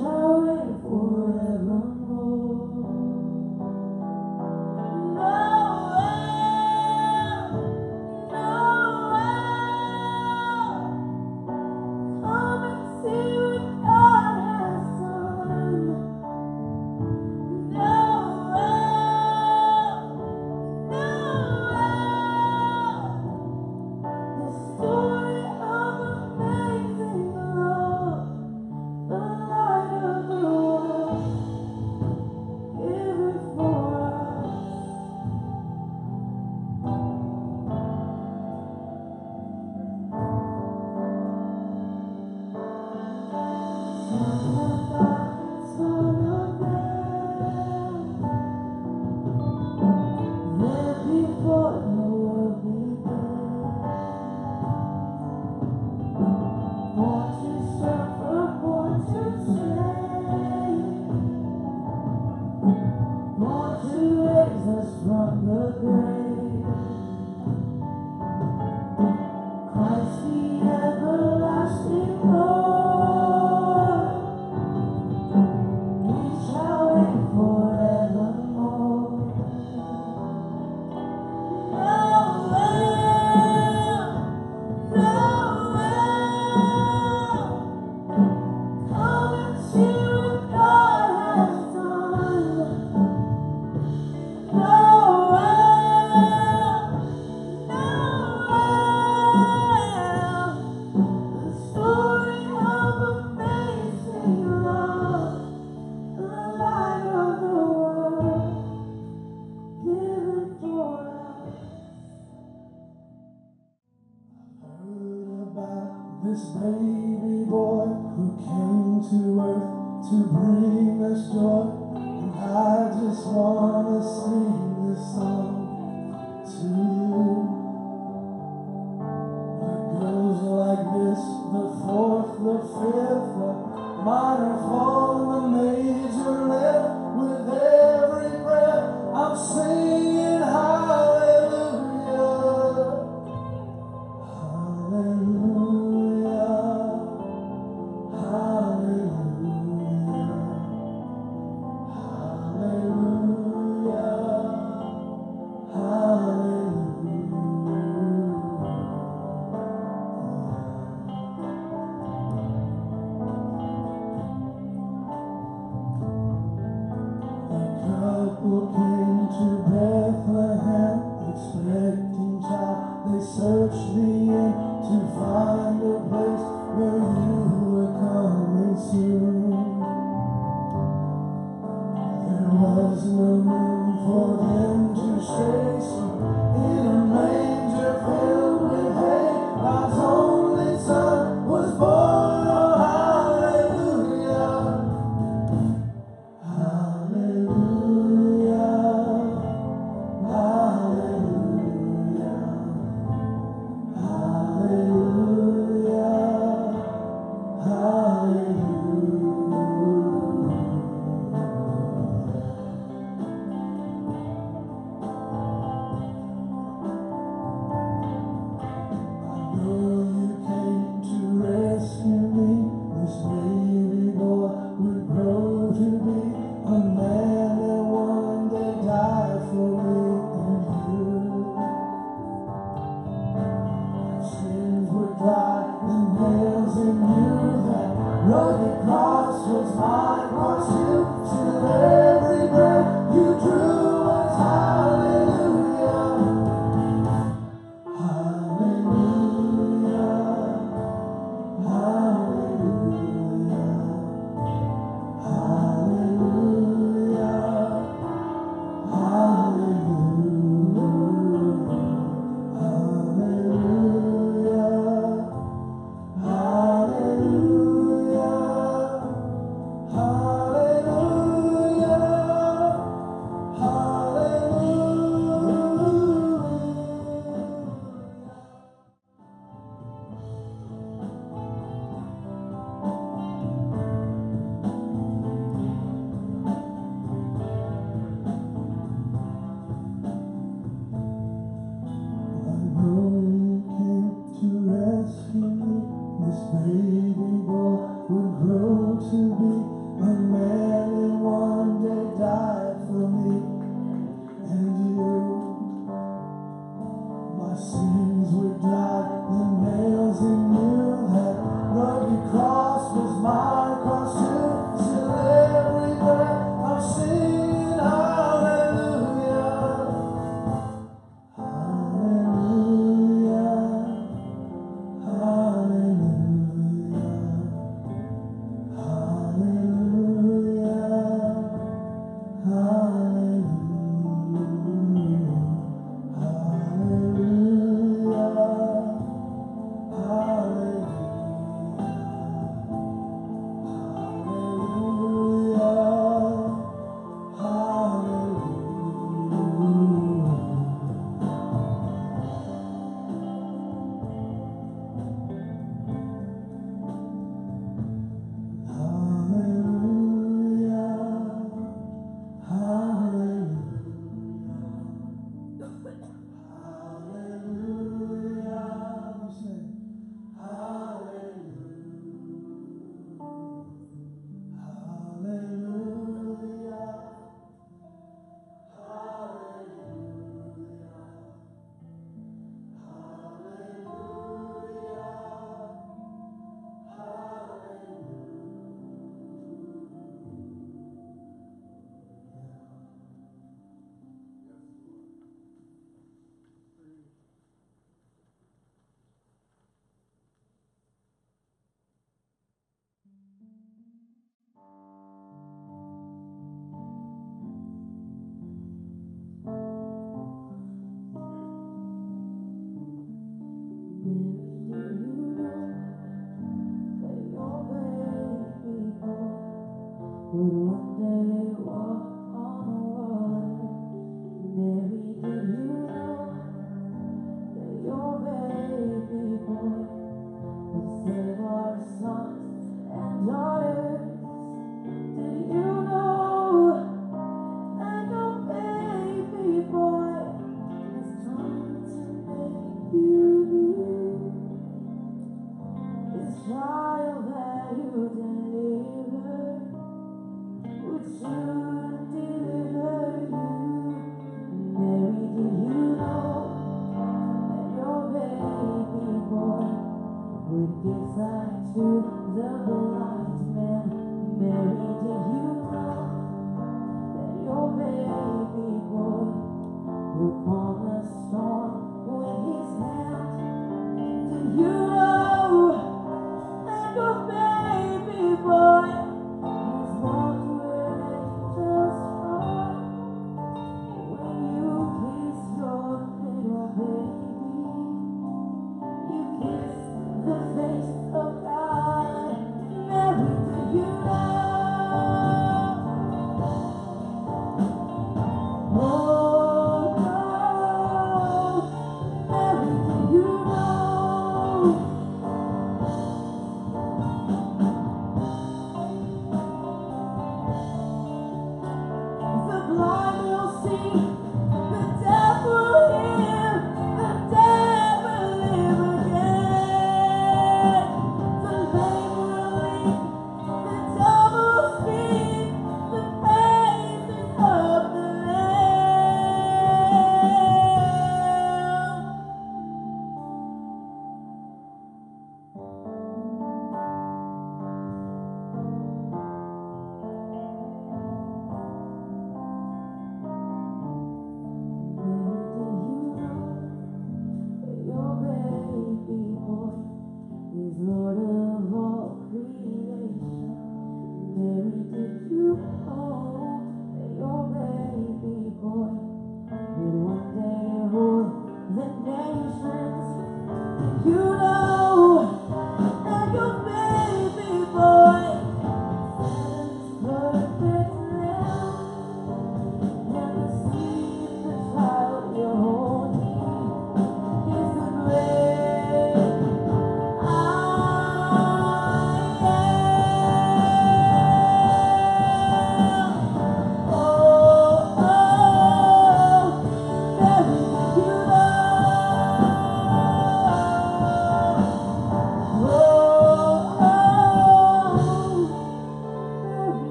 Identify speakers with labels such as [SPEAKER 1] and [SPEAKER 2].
[SPEAKER 1] shall reign forevermore. from the grave.
[SPEAKER 2] Oh. Hallelujah.